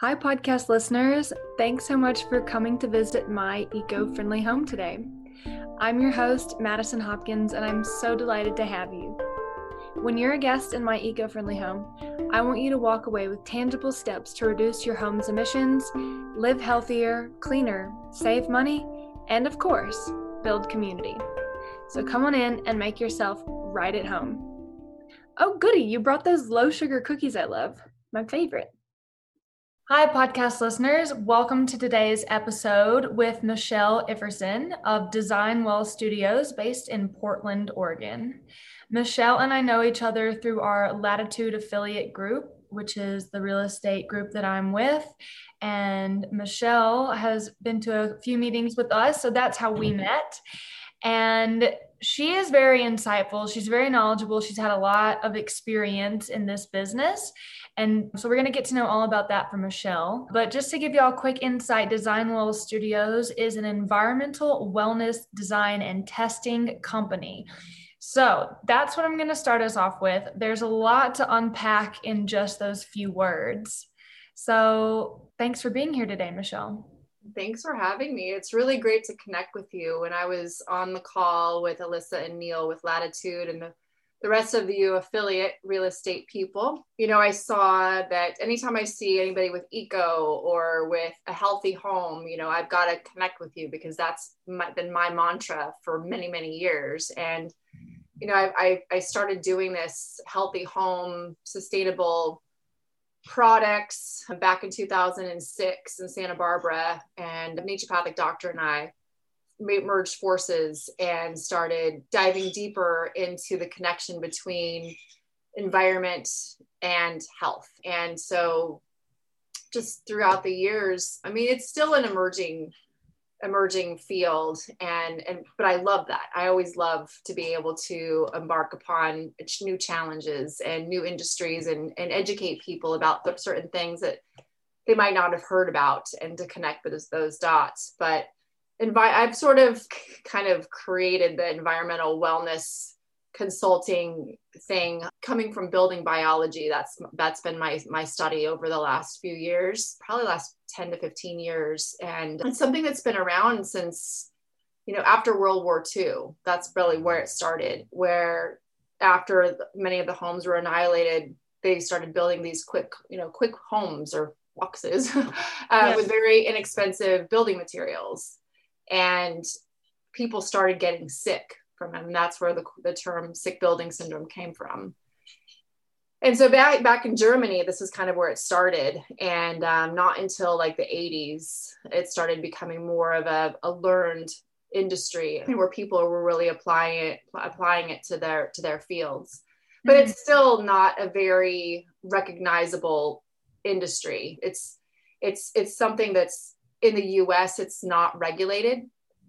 Hi, podcast listeners. Thanks so much for coming to visit my eco friendly home today. I'm your host, Madison Hopkins, and I'm so delighted to have you. When you're a guest in my eco friendly home, I want you to walk away with tangible steps to reduce your home's emissions, live healthier, cleaner, save money, and of course, build community. So come on in and make yourself right at home. Oh, goody, you brought those low sugar cookies I love, my favorite. Hi, podcast listeners. Welcome to today's episode with Michelle Iverson of Design Well Studios based in Portland, Oregon. Michelle and I know each other through our Latitude affiliate group, which is the real estate group that I'm with. And Michelle has been to a few meetings with us, so that's how we met. And she is very insightful. She's very knowledgeable. She's had a lot of experience in this business. And so we're going to get to know all about that from Michelle. But just to give you all a quick insight, Design Well Studios is an environmental wellness design and testing company. So that's what I'm going to start us off with. There's a lot to unpack in just those few words. So thanks for being here today, Michelle. Thanks for having me. It's really great to connect with you. When I was on the call with Alyssa and Neil with Latitude and the the rest of you affiliate real estate people. You know, I saw that anytime I see anybody with eco or with a healthy home, you know, I've got to connect with you because that's my, been my mantra for many, many years. And, you know, I, I, I started doing this healthy home, sustainable products back in 2006 in Santa Barbara. And a naturopathic doctor and I merged forces and started diving deeper into the connection between environment and health. And so just throughout the years, I mean, it's still an emerging emerging field and and but I love that. I always love to be able to embark upon new challenges and new industries and and educate people about certain things that they might not have heard about and to connect with those, those dots. But envi- I've sort of kind of created the environmental wellness consulting thing coming from building biology. That's that's been my my study over the last few years probably last 10 to 15 years. And it's something that's been around since you know after world war ii that's really where it started where after many of the homes were annihilated they started building these quick you know quick homes or boxes uh, yes. with very inexpensive building materials and people started getting sick from them. And that's where the, the term sick building syndrome came from. And so back, back in Germany, this is kind of where it started. And um, not until like the 80s, it started becoming more of a, a learned industry where people were really applying it, applying it to their, to their fields. But it's still not a very recognizable industry. It's, it's, it's something that's in the US, it's not regulated.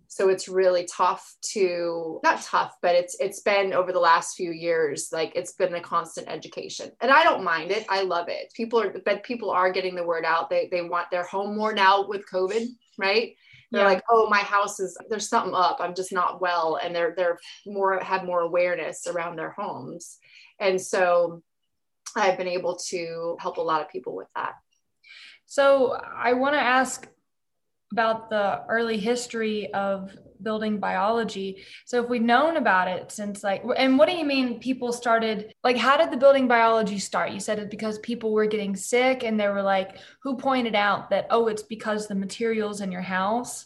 So it's really tough to not tough, but it's it's been over the last few years, like it's been a constant education. And I don't mind it. I love it. People are but people are getting the word out. They they want their home more now with COVID, right? They're yeah. like, oh, my house is there's something up. I'm just not well. And they're they're more have more awareness around their homes. And so I've been able to help a lot of people with that. So I want to ask about the early history of building biology. So if we'd known about it since like and what do you mean people started like how did the building biology start? You said it because people were getting sick and they were like who pointed out that oh it's because the materials in your house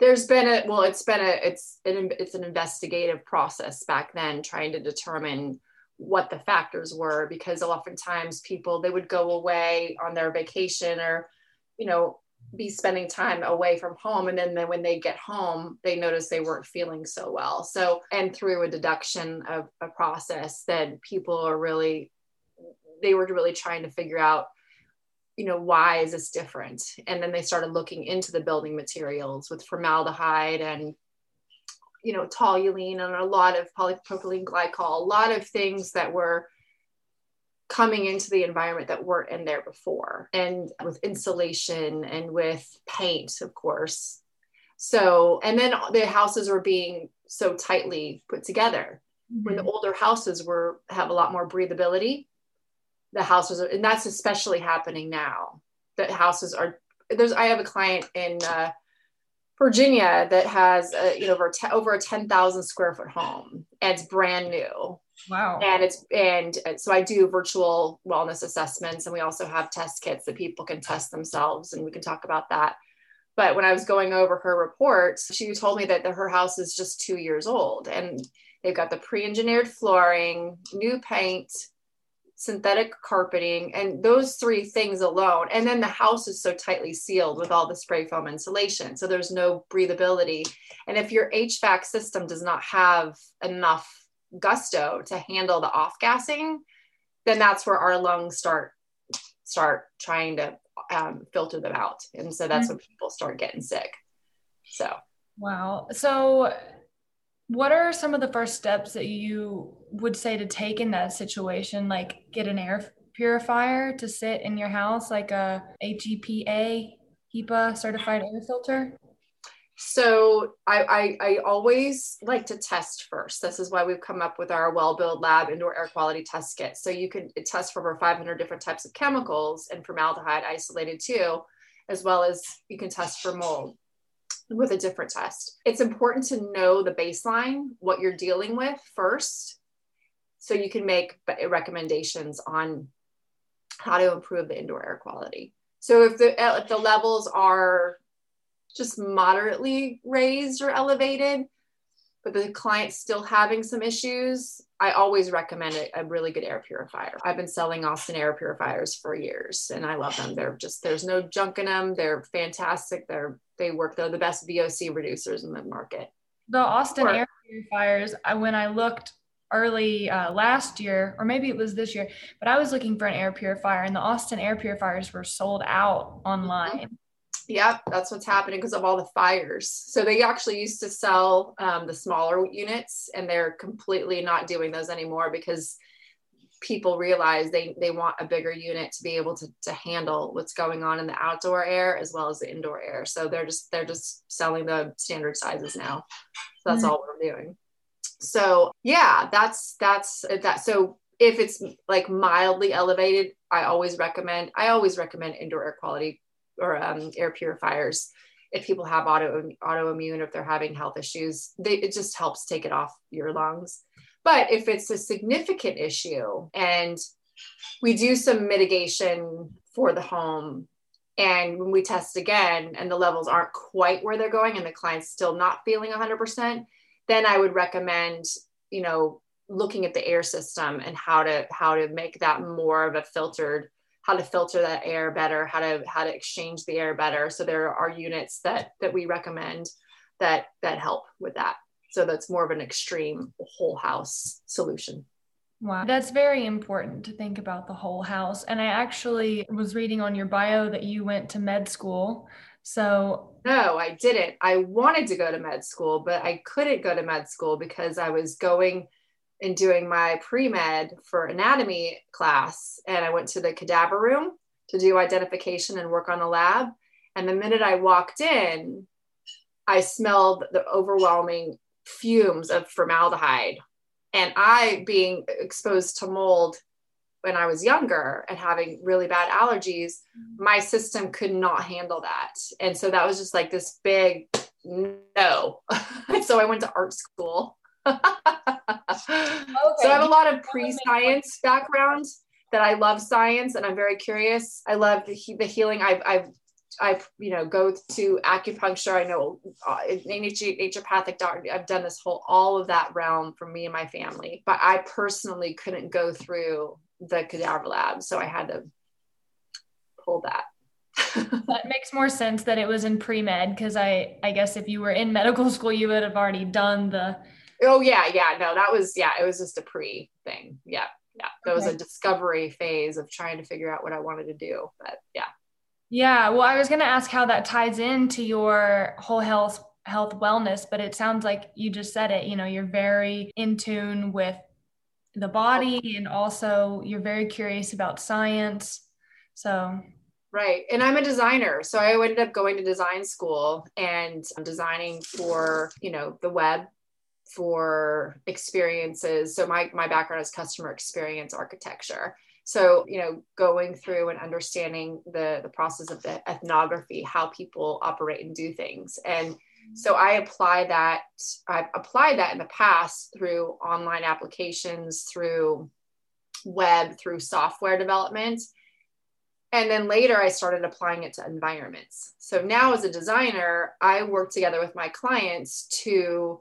there's been a well it's been a it's an it's an investigative process back then trying to determine what the factors were because oftentimes people they would go away on their vacation or you know be spending time away from home and then, then when they get home they notice they weren't feeling so well. So and through a deduction of a process that people are really they were really trying to figure out you know why is this different? And then they started looking into the building materials with formaldehyde and you know toluene and a lot of polypropylene glycol a lot of things that were coming into the environment that weren't in there before and with insulation and with paint of course. So and then the houses were being so tightly put together. Mm-hmm. when the older houses were have a lot more breathability the houses are, and that's especially happening now. That houses are there's i have a client in uh, virginia that has a, you know over, t- over a 10000 square foot home and it's brand new wow and it's and so i do virtual wellness assessments and we also have test kits that people can test themselves and we can talk about that but when i was going over her report she told me that the, her house is just two years old and they've got the pre-engineered flooring new paint synthetic carpeting, and those three things alone. And then the house is so tightly sealed with all the spray foam insulation. So there's no breathability. And if your HVAC system does not have enough gusto to handle the off gassing, then that's where our lungs start start trying to um, filter them out. And so that's mm-hmm. when people start getting sick. So wow. So what are some of the first steps that you would say to take in that situation like get an air purifier to sit in your house like a HEPA HEPA certified air filter so I, I, I always like to test first. This is why we've come up with our well-built lab indoor air quality test kit. So you can test for over 500 different types of chemicals and formaldehyde isolated too, as well as you can test for mold with a different test. It's important to know the baseline, what you're dealing with first, so you can make recommendations on how to improve the indoor air quality. So if the uh, if the levels are just moderately raised or elevated, but the client's still having some issues, I always recommend a, a, really good air purifier. I've been selling Austin air purifiers for years and I love them. They're just, there's no junk in them. They're fantastic. They're, they work, they're the best VOC reducers in the market. The Austin air purifiers, I, when I looked early uh, last year, or maybe it was this year, but I was looking for an air purifier and the Austin air purifiers were sold out online. Yep, that's what's happening because of all the fires. So they actually used to sell um, the smaller units, and they're completely not doing those anymore because people realize they they want a bigger unit to be able to to handle what's going on in the outdoor air as well as the indoor air. So they're just they're just selling the standard sizes now. So that's mm-hmm. all we're doing. So yeah, that's that's that. So if it's like mildly elevated, I always recommend I always recommend indoor air quality or um, air purifiers if people have auto autoimmune if they're having health issues they, it just helps take it off your lungs. But if it's a significant issue and we do some mitigation for the home and when we test again and the levels aren't quite where they're going and the client's still not feeling 100% then i would recommend you know looking at the air system and how to how to make that more of a filtered how to filter that air better, how to how to exchange the air better. So there are units that that we recommend that that help with that. So that's more of an extreme whole house solution. Wow, that's very important to think about the whole house. And I actually was reading on your bio that you went to med school. So, no, I didn't. I wanted to go to med school, but I couldn't go to med school because I was going in doing my pre-med for anatomy class and I went to the cadaver room to do identification and work on the lab. And the minute I walked in, I smelled the overwhelming fumes of formaldehyde. And I, being exposed to mold when I was younger and having really bad allergies, my system could not handle that. And so that was just like this big no. so I went to art school okay. So I have a lot of pre-science background that I love science and I'm very curious. I love the, the healing. I've, I've, I've, you know, go to acupuncture. I know uh, naturopathic doctor. I've done this whole, all of that realm for me and my family, but I personally couldn't go through the cadaver lab. So I had to pull that. that makes more sense that it was in pre-med because I I guess if you were in medical school you would have already done the Oh yeah, yeah. No, that was yeah. It was just a pre thing. Yeah, yeah. That okay. was a discovery phase of trying to figure out what I wanted to do. But yeah. Yeah. Well, I was gonna ask how that ties into your whole health health wellness, but it sounds like you just said it. You know, you're very in tune with the body, and also you're very curious about science. So Right. And I'm a designer. So I ended up going to design school and um, designing for, you know, the web for experiences. So my my background is customer experience architecture. So, you know, going through and understanding the, the process of the ethnography, how people operate and do things. And so I apply that, I've applied that in the past through online applications, through web, through software development. And then later I started applying it to environments. So now as a designer, I work together with my clients to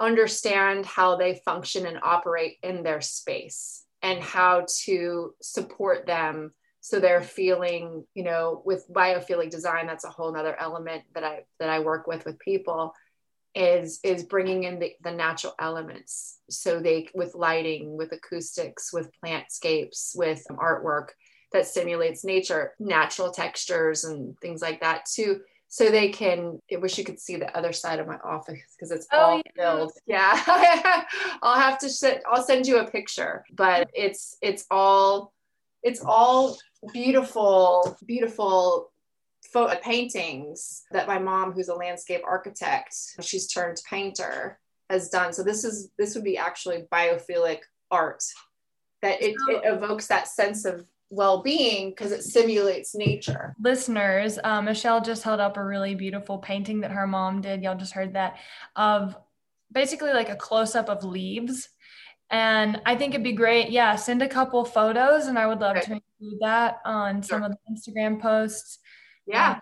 understand how they function and operate in their space and how to support them. So they're feeling you know with biophilic design that's a whole nother element that i that i work with with people is is bringing in the, the natural elements. So they with lighting with acoustics with plantscapes with artwork that simulates nature natural textures and things like that too so they can i wish you could see the other side of my office because it's oh, all yeah. filled. Yeah. I'll have to sit i'll send you a picture but it's it's all it's all beautiful beautiful photo uh, paintings that my mom who's a landscape architect she's turned painter has done. So this is this would be actually biophilic art that it, it oh. evokes that sense of well-being because it simulates nature. Listeners uh, michelle just held up a really beautiful painting that her mom did. Y'all just heard that of basically like a close-up of leaves. And i think it'd be great yeah send a couple photos and i would love okay. to include that on some of the instagram posts. Yeah. Um,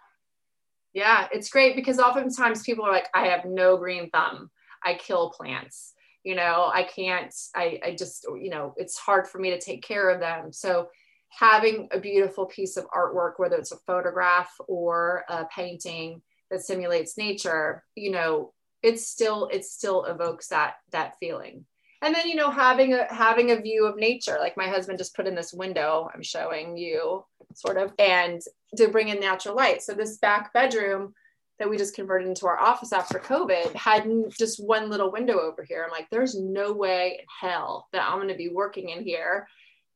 yeah it's great because oftentimes people are like i have no green thumb. I kill plants. You know i can't i i just you know it's hard for me to take care of them. So having a beautiful piece of artwork, whether it's a photograph or a painting that simulates nature, you know, it's still it still evokes that that feeling. And then you know having a having a view of nature, like my husband just put in this window I'm showing you, sort of, and to bring in natural light. So this back bedroom that we just converted into our office after COVID had just one little window over here. I'm like, there's no way in hell that I'm going to be working in here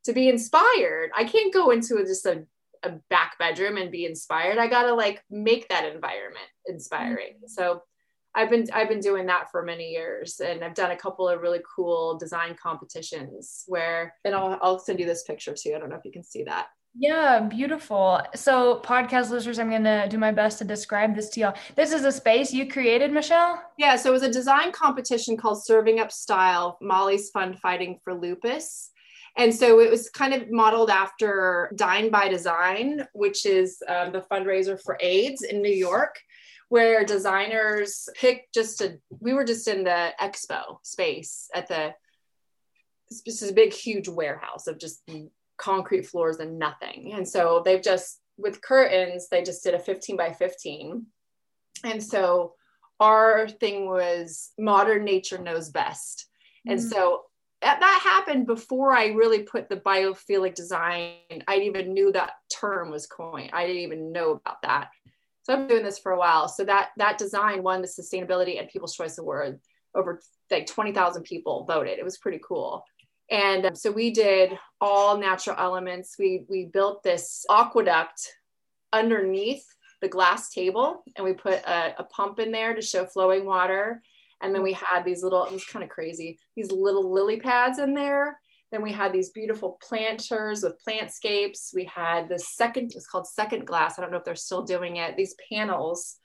to be inspired. I can't go into a, just a, a back bedroom and be inspired. I got to like make that environment inspiring. Mm-hmm. So I've been I've been doing that for many years, and I've done a couple of really cool design competitions where, and I'll I'll send you this picture too. I don't know if you can see that. Yeah, beautiful. So, podcast listeners, I'm going to do my best to describe this to y'all. This is a space you created, Michelle? Yeah, so it was a design competition called Serving Up Style Molly's Fund Fighting for Lupus. And so it was kind of modeled after Dine by Design, which is um, the fundraiser for AIDS in New York, where designers pick just a, we were just in the expo space at the, this is a big, huge warehouse of just concrete floors and nothing. And so they've just, with curtains, they just did a 15 by 15. And so our thing was modern nature knows best. And mm-hmm. so that happened before I really put the biophilic design. I even knew that term was coined. I didn't even know about that. So I'm doing this for a while. So that that design won the sustainability and People's Choice Award. Over like 20,000 people voted. It was pretty cool. And um, so we did all natural elements. We we built this aqueduct underneath the glass table, and we put a, a pump in there to show flowing water and then we had these little, it was kind of crazy, these little lily pads in there. Then we had these beautiful planters with plantscapes. We had the second, it's called second glass. I don't know if they're still doing it. These panels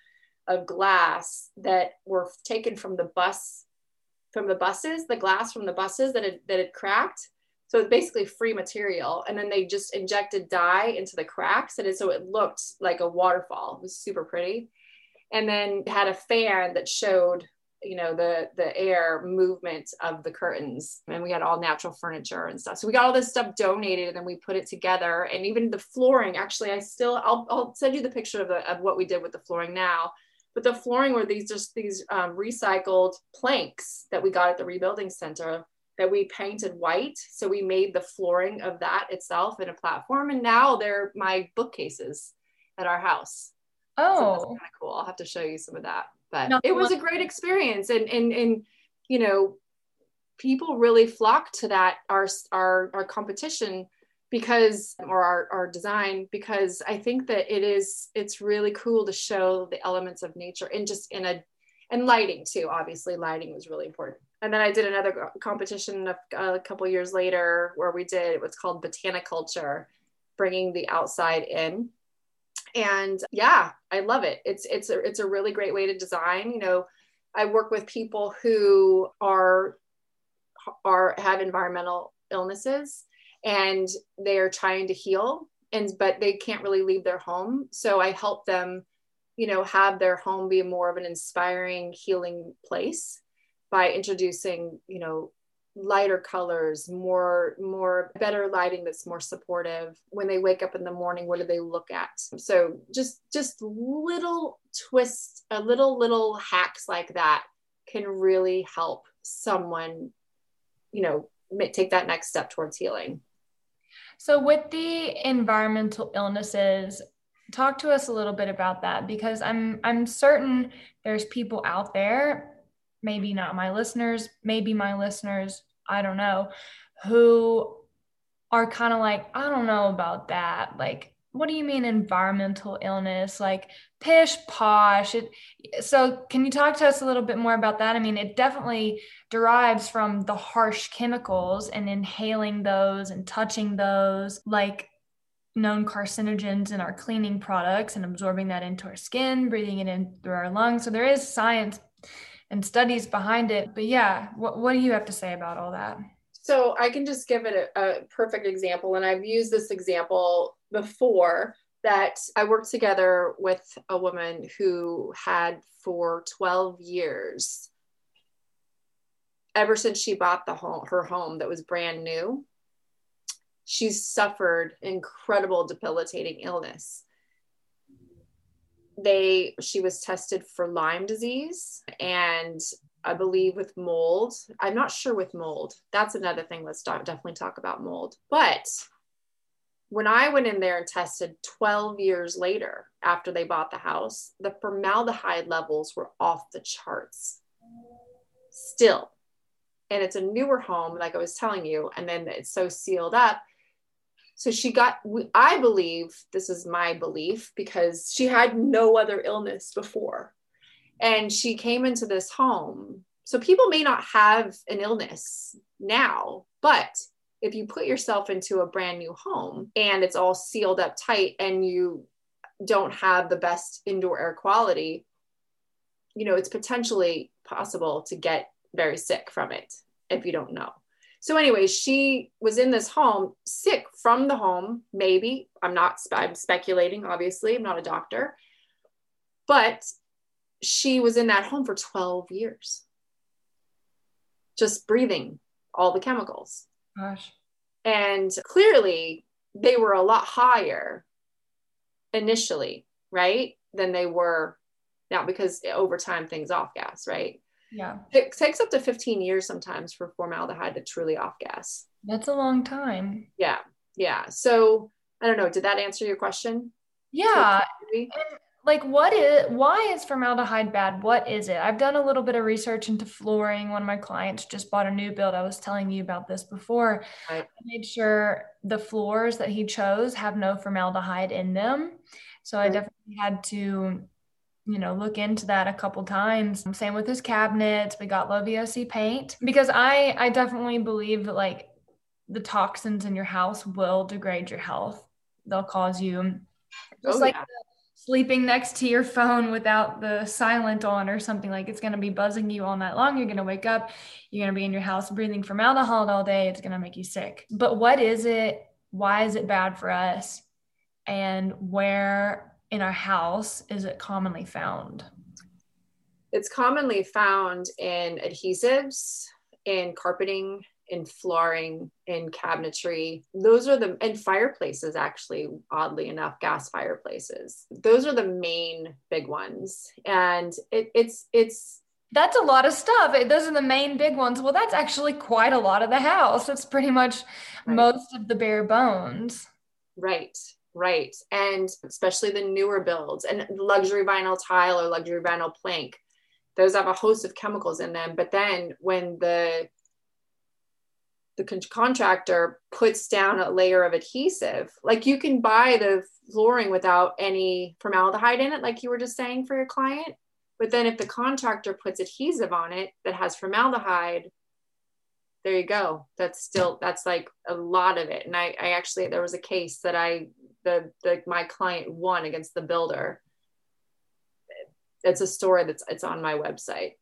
of glass that were taken from the bus, from the buses, the glass from the buses that had, that had cracked. So it's basically free material. And then they just injected dye into the cracks. And so it looked like a waterfall. It was super pretty. And then had a fan that showed you know the the air movement of the curtains. And we had all natural furniture and stuff. So we got all this stuff donated and then we put it together. And even the flooring actually i still i'll, I'll send you the picture of, the, of what we did with the flooring now. But the flooring were these just these um, recycled planks that we got at the rebuilding center that we painted white. So we made the flooring of that itself in a platform. And now they're my bookcases at our house. Oh so kind of cool. I'll have to show you some of that but no, it was a great experience. And and and you know people really flocked to that our our our competition because or our, our design because i think that it is it's really cool to show the elements of nature and just in a and lighting too obviously lighting was really important. And then I did another competition a, a couple years later where we did what's called botaniculture, bringing the outside in. And yeah, I love it. It's it's a it's a really great way to design. You know, I work with people who are are have environmental illnesses and they are trying to heal and but they can't really leave their home. So I help them, you know, have their home be more of an inspiring healing place by introducing you know lighter colors more more better lighting that's more supportive. When they wake up in the morning what do they look at? So just just little twists a little little hacks like that can really help someone you know take that next step towards healing. So with the environmental illnesses talk to us a little bit about that because i'm i'm certain there's people out there maybe not my listeners, maybe my listeners, I don't know, who are kind of like, I don't know about that. Like, what do you mean environmental illness? Like pish posh. It, so, can you talk to us a little bit more about that? I mean, it definitely derives from the harsh chemicals and inhaling those and touching those, like known carcinogens in our cleaning products and absorbing that into our skin, breathing it in through our lungs. So, there is science and studies behind it. But yeah, what, what do you have to say about all that? So I can just give it a, a perfect example. And I've used this example before that I worked together with a woman who had for 12 years, ever since she bought the home, her home that was brand new, she's suffered incredible debilitating illness they she was tested for Lyme disease and I believe with mold. I'm not sure with mold. That's another thing. Let's definitely talk about mold. But when I went in there and tested 12 years later after they bought the house, the formaldehyde levels were off the charts still. And it's a newer home, like I was telling you, and then it's so sealed up so she got, I believe, this is my belief, because she had no other illness before. And she came into this home. So people may not have an illness now, but if you put yourself into a brand new home and it's all sealed up tight and you don't have the best indoor air quality, you know, it's potentially possible to get very sick from it if you don't know. So, anyway, she was in this home, sick from the home, maybe. I'm not, I'm speculating, obviously, I'm not a doctor. But she was in that home for 12 years, just breathing all the chemicals. Gosh. And clearly, they were a lot higher initially, right? Than they were now because over time things off gas, right? Yeah. It takes up to 15 years sometimes for formaldehyde to truly off gas. That's a long time. Yeah. Yeah. So I don't know. Did that answer your question? Yeah. like what is why is formaldehyde bad? What is it? I've done a little bit of research into flooring. One of my clients just bought a new build. I was telling you about this before. Right. I made sure the floors that he chose have no formaldehyde in them. So I definitely had to you know look into that a couple times same with his cabinets we got low voc paint because i i definitely believe that like the toxins in your house will degrade your health. They'll cause you just oh, like yeah. sleeping next to your phone without the silent on or something like it's going to be buzzing you all night long. You're going to wake up you're going to be in your house breathing formaldehyde all day. It's going to make you sick. But what is it? Why is it bad for us? And where in our house is it commonly found? It's commonly found in adhesives, in carpeting, in flooring, in cabinetry. Those are the, and fireplaces, actually, oddly enough, gas fireplaces. Those are the main big ones. And it, it's, it's, that's a lot of stuff. Those are the main big ones. Well, that's actually quite a lot of the house. That's pretty much right. most of the bare bones. Right. Right. And especially the newer builds and luxury vinyl tile or luxury vinyl plank, those have a host of chemicals in them. But then when the the con- contractor puts down a layer of adhesive, like you can buy the flooring without any formaldehyde in it, like you were just saying for your client. But then if the contractor puts adhesive on it that has formaldehyde, there you go. That's still that's like a lot of it. And I, I actually there was a case that I the the my client won against the builder. It's a story that's it's on my website.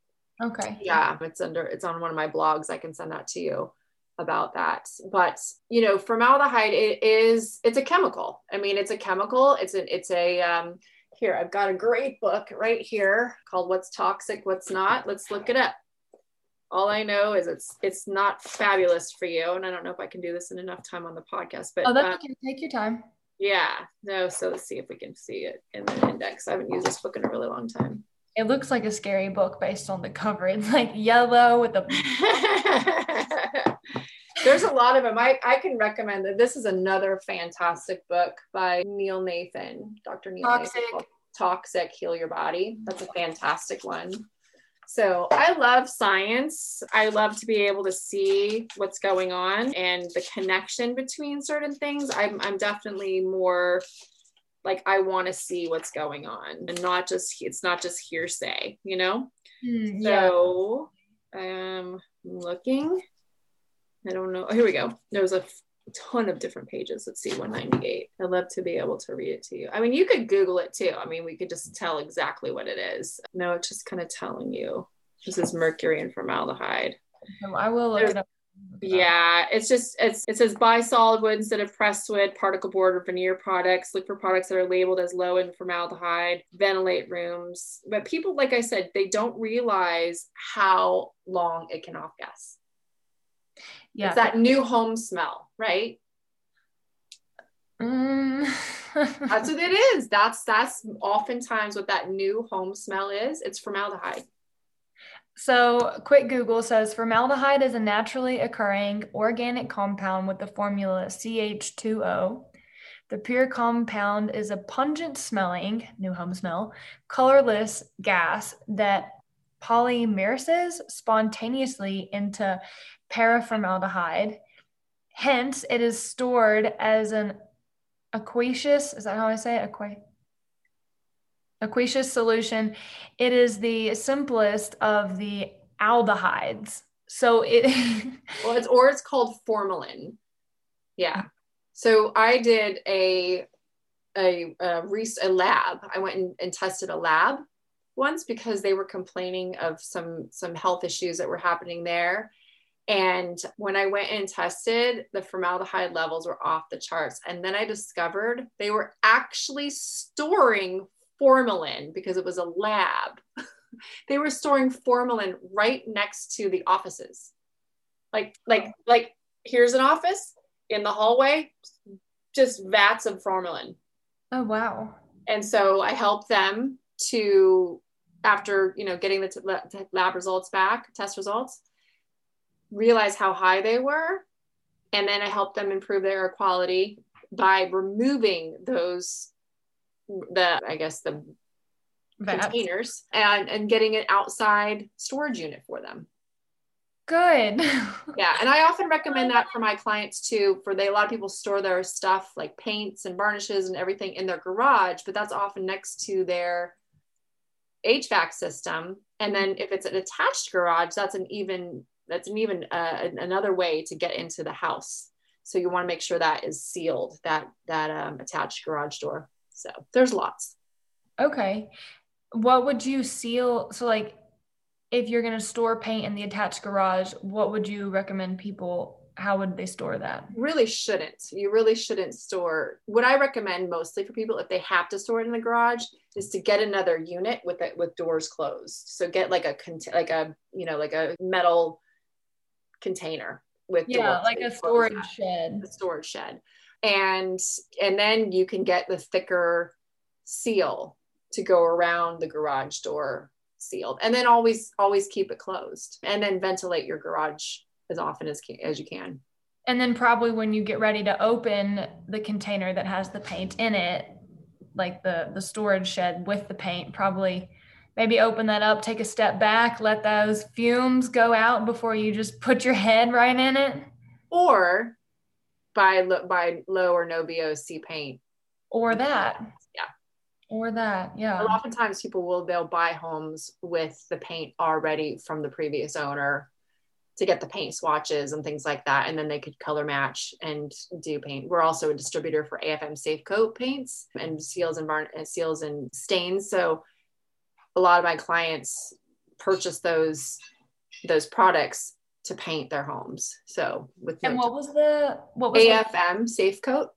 Okay. Yeah, it's under it's on one of my blogs. I can send that to you about that. But you know, formaldehyde it is it's a chemical. I mean, it's a chemical. It's a it's a um, here I've got a great book right here called "What's Toxic, What's Not." Let's look it up. All I know is it's it's not fabulous for you, and I don't know if I can do this in enough time on the podcast. But oh, that's okay. Take your time. Yeah, no. So let's see if we can see it in the index. I haven't used this book in a really long time. It looks like a scary book based on the cover. It's like yellow with a There's a lot of them. I, I can recommend that. This is another fantastic book by Neil Nathan, Dr. Neil Toxic. Nathan. Toxic, Heal Your Body. That's a fantastic one. So I love science. I love to be able to see what's going on and the connection between certain things. I'm, I'm definitely more like I want to see what's going on and not just it's not just hearsay, you know? Mm, so yeah. um looking I don't know. Oh, here we go. There's a ton of different pages. Let's see, 198. I'd love to be able to read it to you. I mean, you could Google it too. I mean, we could just tell exactly what it is. No, it's just kind of telling you this is mercury and formaldehyde. I will look There's, it up. Yeah, it's just it's it says buy solid wood instead of pressed wood, particle board or veneer products. Look for products that are labeled as low in formaldehyde. Ventilate rooms. But people, like I said, they don't realize how long it can off gas. Yeah. It's that new home smell, right? Mm. that's what it is. That's that's oftentimes what that new home smell is. It's formaldehyde. So, quick Google says formaldehyde is a naturally occurring organic compound with the formula CH2O. The pure compound is a pungent smelling, new home smell, colorless gas that polymerizes spontaneously into paraformaldehyde. Hence, it is stored as an aqueous, is that how I say it? Aqua- aqueous solution. It is the simplest of the aldehydes. So it well, it's or it's called formalin. Yeah. So I did a a a, a lab. I went and, and tested a lab once because they were complaining of some some health issues that were happening there and when I went and tested, the formaldehyde levels were off the charts. And then I discovered they were actually storing formalin because it was a lab. they were storing formalin right next to the offices. Like, like, like here's an office in the hallway, just vats of formalin. Oh wow. And so I helped them to after you know getting the t- lab results back, test results realize how high they were. And then I helped them improve their air quality by removing those, the, I guess, the containers and, and getting an outside storage unit for them. Good. yeah. And I often recommend that for my clients too. For they, a lot of people store their stuff like paints and varnishes and everything in their garage, but that's often next to their HVAC system. And then if it's an attached garage, that's an even that's an even uh, another way to get into the house. So you want to make sure that is sealed, that that um, attached garage door. So there's lots. Okay. What would you seal? So like, if you're going to store paint in the attached garage, what would you recommend people? How would they store that? Really shouldn't. You really shouldn't store. What I recommend mostly for people, if they have to store it in the garage, is to get another unit with it with doors closed. So get like a like a you know like a metal container with yeah like a storage shed. The storage shed. And and then you can get the thicker seal to go around the garage door sealed. And then always always keep it closed. And then ventilate your garage as often as as you can. And then probably when you get ready to open the container that has the paint in it like the the storage shed with the paint probably maybe open that up, take a step back, let those fumes go out before you just put your head right in it. Or buy buy low or no VOC paint. Or that. Yeah. Or that, yeah. Oftentimes people will they'll buy homes with the paint already from the previous owner to get the paint swatches and things like that. And then they could color match and do paint. We're also a distributor for AFM Safe Coat paints and seals and varn- uh, seals and stains. So a lot of my clients purchase those those products to paint their homes. So with and what was the what was AFM the- Safe Coat?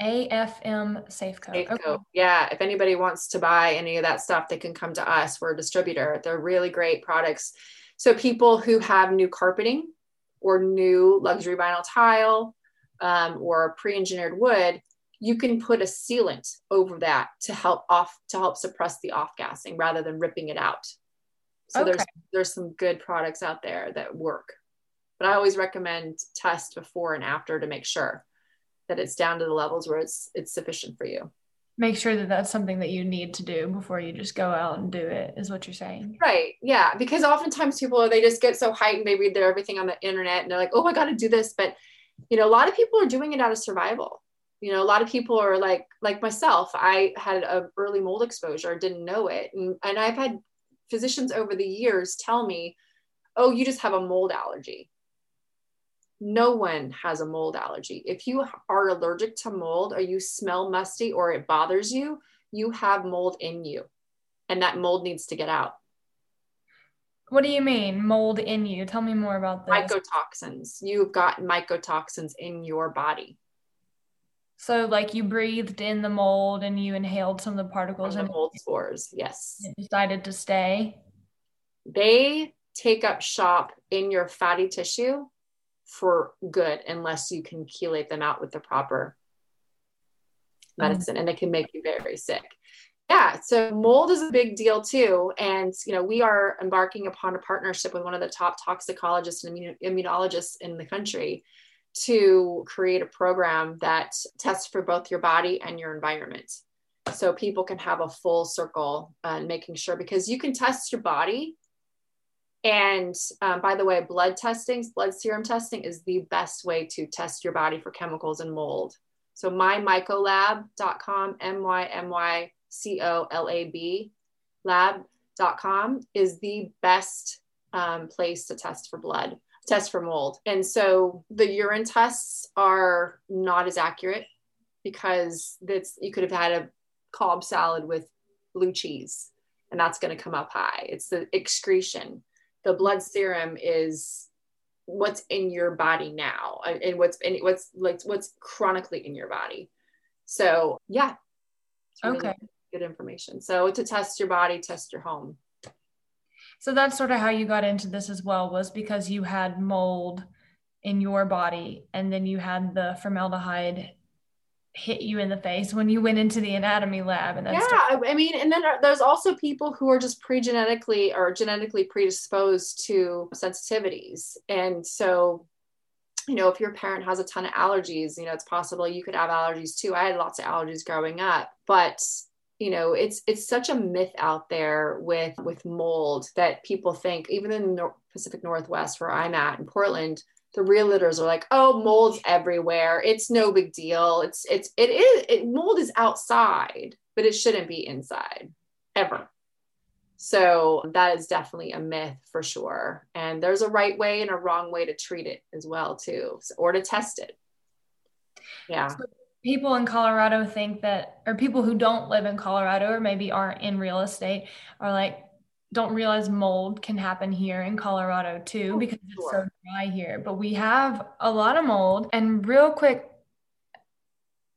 AFM Safe Coat. Safe okay. Yeah. If anybody wants to buy any of that stuff, they can come to us. We're a distributor. They're really great products so people who have new carpeting or new luxury vinyl tile um, or pre-engineered wood, you can put a sealant over that to help off to help suppress the off gassing rather than ripping it out. So okay. there's there's some good products out there that work. But I always recommend test before and after to make sure that it's down to the levels where it's it's sufficient for you make sure that that's something that you need to do before you just go out and do it is what you're saying right yeah because oftentimes people they just get so heightened they read their everything on the internet and they're like oh i got to do this but you know a lot of people are doing it out of survival you know a lot of people are like like myself i had a early mold exposure didn't know it and, and i've had physicians over the years tell me oh you just have a mold allergy no one has a mold allergy. If you are allergic to mold or you smell musty or it bothers you, you have mold in you and that mold needs to get out. What do you mean, mold in you? Tell me more about this. Mycotoxins. You've got mycotoxins in your body. So, like you breathed in the mold and you inhaled some of the particles and mold spores. Yes. decided to stay. They take up shop in your fatty tissue for good unless you can chelate them out with the proper mm-hmm. medicine and it can make you very sick yeah so mold is a big deal too and you know we are embarking upon a partnership with one of the top toxicologists and immunologists in the country to create a program that tests for both your body and your environment. So people can have a full circle and making sure because you can test your body. And um, by the way, blood testing, blood serum testing is the best way to test your body for chemicals and mold. So mymycolab.com, M-Y-M-Y-C-O-L-A-B lab.com is the best um, place to test for blood, test for mold. And so the urine tests are not as accurate because that's you could have had a Cobb salad with blue cheese and that's going to come up high. It's the excretion. The blood serum is what's in your body now and what's in what's like what's chronically in your body. So yeah. Really okay. good information. So to test your body test your home so that's sort of how you got into this as well was because you had mold in your body and then you had the formaldehyde hit you in the face when you went into the anatomy lab and that's yeah i mean and then uh, there's also people who are just pre-genetically or genetically predisposed to sensitivities. And so you know if your parent has a ton of allergies you know it's possible you could have allergies too. I had lots of allergies growing up but you know it's it's such a myth out there with with mold that people think even in the pacific northwest where i'm at in portland the realtors are like, oh, mold's everywhere. It's no big deal. It's it's it is it, mold is outside, but it shouldn't be inside ever. So that is definitely a myth for sure. And there's a right way and a wrong way to treat it as well too, or to test it. Yeah. So people in Colorado think that, or people who don't live in Colorado or maybe aren't in real estate are like, don't realize mold can happen here in Colorado too oh, because it's so dry here. But we have a lot of mold. And real quick,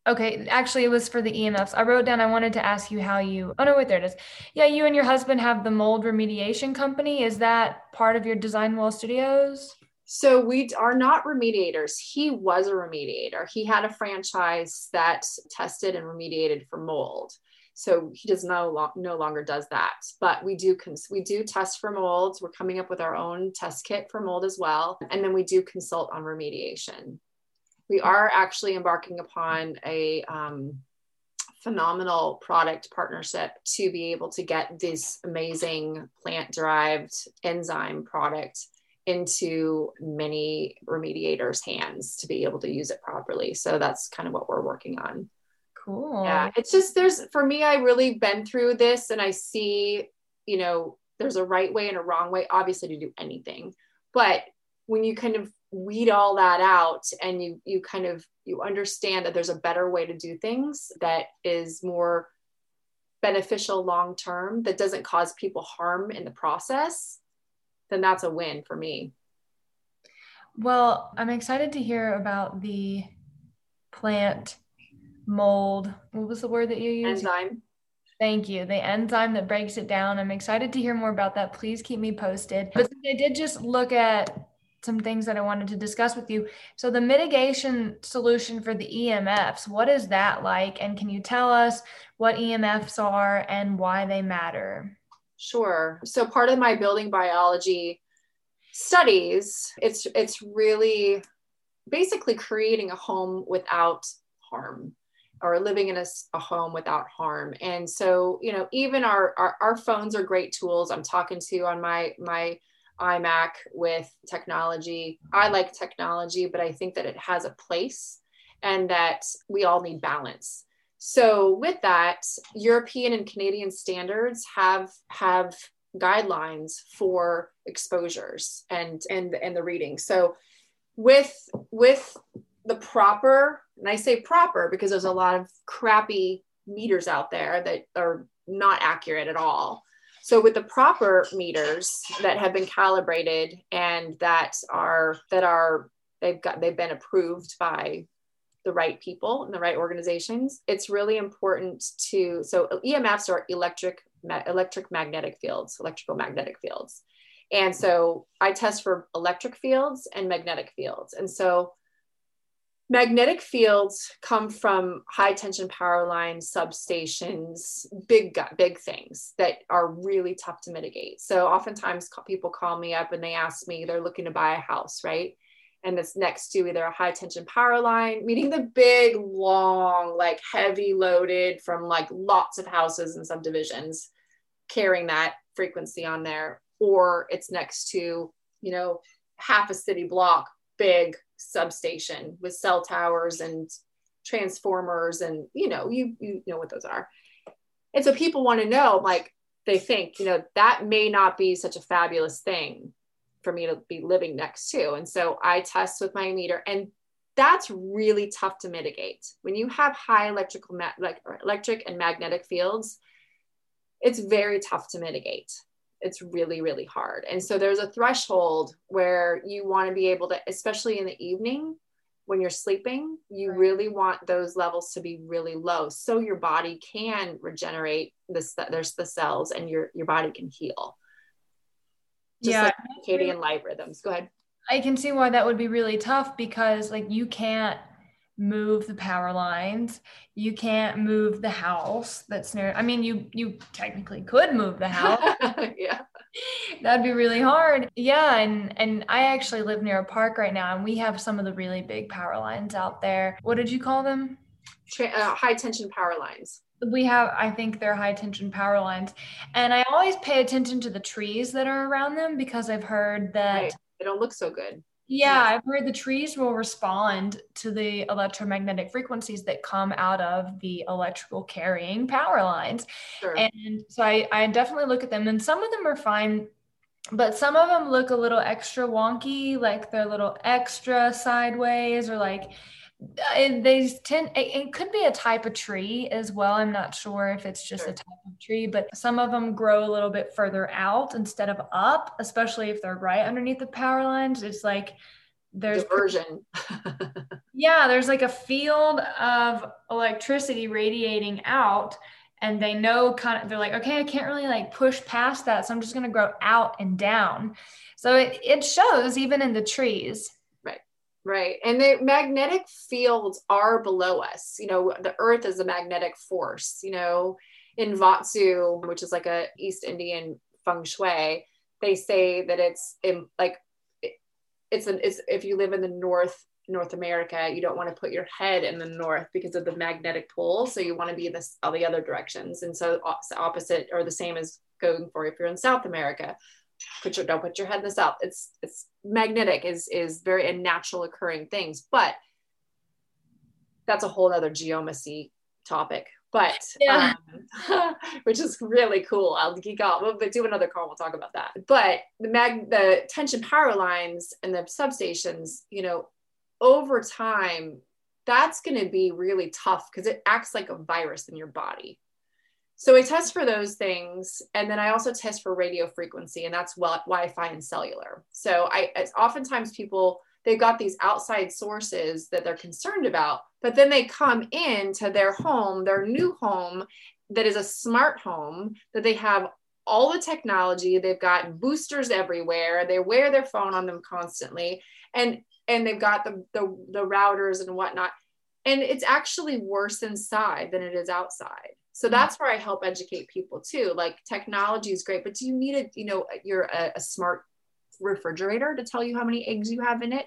okay, actually, it was for the EMFs. I wrote down, I wanted to ask you how you, oh no, wait, there it is. Yeah, you and your husband have the mold remediation company. Is that part of your Design Well Studios? So we are not remediators. He was a remediator. He had a franchise that tested and remediated for mold. So he does no, no longer does that, but we do, cons- we do test for molds. We're coming up with our own test kit for mold as well. And then we do consult on remediation. We are actually embarking upon a, um, phenomenal product partnership to be able to get this amazing plant derived enzyme product into many remediators' hands to be able to use it properly. So that's kind of what we're working on. Cool. Yeah. It's just there's for me, I really been through this and I see, you know, there's a right way and a wrong way, obviously, to do anything. But when you kind of weed all that out and you you kind of you understand that there's a better way to do things that is more beneficial long term that doesn't cause people harm in the process then that's a win for me well i'm excited to hear about the plant mold what was the word that you used enzyme Thank you. The enzyme that breaks it down. I'm excited to hear more about that. Please keep me posted. But I did just look at some things that I wanted to discuss with you. So, the mitigation solution for the EMFs, what is that like? And can you tell us what EMFs are and why they matter? Sure. So, part of my building biology studies, it's it's really basically creating a home without harm or living in a, a, home without harm and so you know even our, our, our phones are great tools i'm talking to on my my iMac with technology. I like technology, but I think that it has a place and that we all need balance. So with that, European and Canadian standards have have guidelines for exposures and and and the reading. So with with the proper, and I say proper because there's a lot of crappy meters out there that are not accurate at all. So with the proper meters that have been calibrated and that are that are they've got they've been approved by the right people and the right organizations, it's really important to so EMFs are electric electric magnetic fields, electrical magnetic fields. And so I test for electric fields and magnetic fields. And so magnetic fields come from high tension power lines substations big big things that are really tough to mitigate so oftentimes people call me up and they ask me they're looking to buy a house right and it's next to either a high tension power line meaning the big long like heavy loaded from like lots of houses and subdivisions carrying that frequency on there or it's next to you know half a city block big substation with cell towers and transformers and you know you you know what those are. And so people want to know like they think you know that may not be such a fabulous thing for me to be living next to. And so i test with my meter and that's really tough to mitigate. When you have high electrical ma- like electric and magnetic fields it's very tough to mitigate. It's really really hard. And so there's a threshold where you want to be able to especially in the evening when you're sleeping you right. really want those levels to be really low so your body can regenerate this there's the cells and your your body can heal just yeah. like circadian light rhythms. Go ahead. I can see why that would be really tough because like you can't move the power lines. You can't move the house that's near i mean you you technically could move the house. Yeah. That'd be really hard. Yeah and and i actually live near a park right now and we have some of the really big power lines out there. What did you call them? Tra- uh, high tension power lines we have i think they're high tension power lines and i always pay attention to the trees that are around them because i've heard that right. they don't look so good yeah, I've heard the trees will respond to the electromagnetic frequencies that come out of the electrical carrying power lines. Sure. And so I, I definitely look at them, and some of them are fine, but some of them look a little extra wonky, like they're a little extra sideways, or like Uh, they tend it could be a type of tree as well. I'm not sure if it's just sure. a type of tree but some of them grow a little bit further out instead of up especially if they're right underneath the power lines. It's like there's diversion. Yeah there's like a field of electricity radiating out and they know kind of they're like okay i can't really like push past that so i'm just going to grow out and down. So it, it shows even in the trees Right. And the magnetic fields are below us. You know, the earth is a magnetic force, you know, in Vastu, which is like a East Indian feng shui, they say that it's in, like it's an it's if you live in the north North America, you don't want to put your head in the north because of the magnetic pull. So you want to be in this all the other directions. And so opposite or the same as going for if you're in South America put your don't put your head in the south it's it's magnetic is is very a natural occurring things but that's a whole other geomancy topic, but yeah. Um, which is really cool. I'll geek out. We'll do another call. We'll talk about that. But the mag, the tension power lines and the substations, you know, over time, that's going to be really tough because it acts like a virus in your body. So I test for those things. And then I also test for radio frequency, and that's what Wi-Fi and cellular. So I oftentimes people they've got these outside sources that they're concerned about, but then they come into their home, their new home that is a smart home that they have all the technology they've got boosters everywhere they wear their phone on them constantly and and they've got the, the the routers and whatnot and it's actually worse inside than it is outside so mm-hmm. that's where I help educate people too. Like technology is great, but do you need a, you know, you're a, a smart refrigerator to tell you how many eggs you have in it?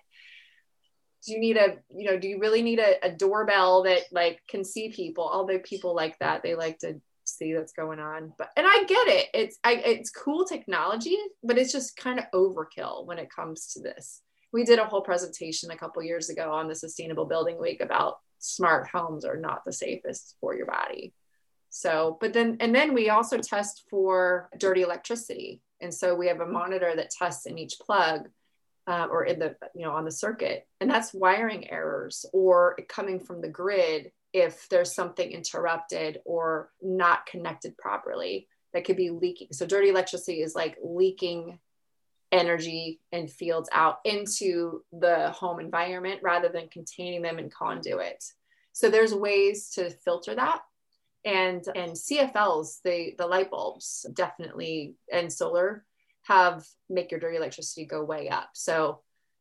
Do you need a, you know, do you really need a, a doorbell that like can see people? Although people like that, they like to see what's going on. But and I get it. It's I it's cool technology, but it's just kind of overkill when it comes to this. We did a whole presentation a couple years ago on the Sustainable Building Week about smart homes are not the safest for your body. So, but then, and then we also test for dirty electricity. And so we have a monitor that tests in each plug uh, or in the, you know, on the circuit. And that's wiring errors or coming from the grid if there's something interrupted or not connected properly that could be leaking. So dirty electricity is like leaking energy and fields out into the home environment rather than containing them in conduit. So there's ways to filter that and and cfls the the light bulbs definitely and solar have make your dirty electricity go way up. So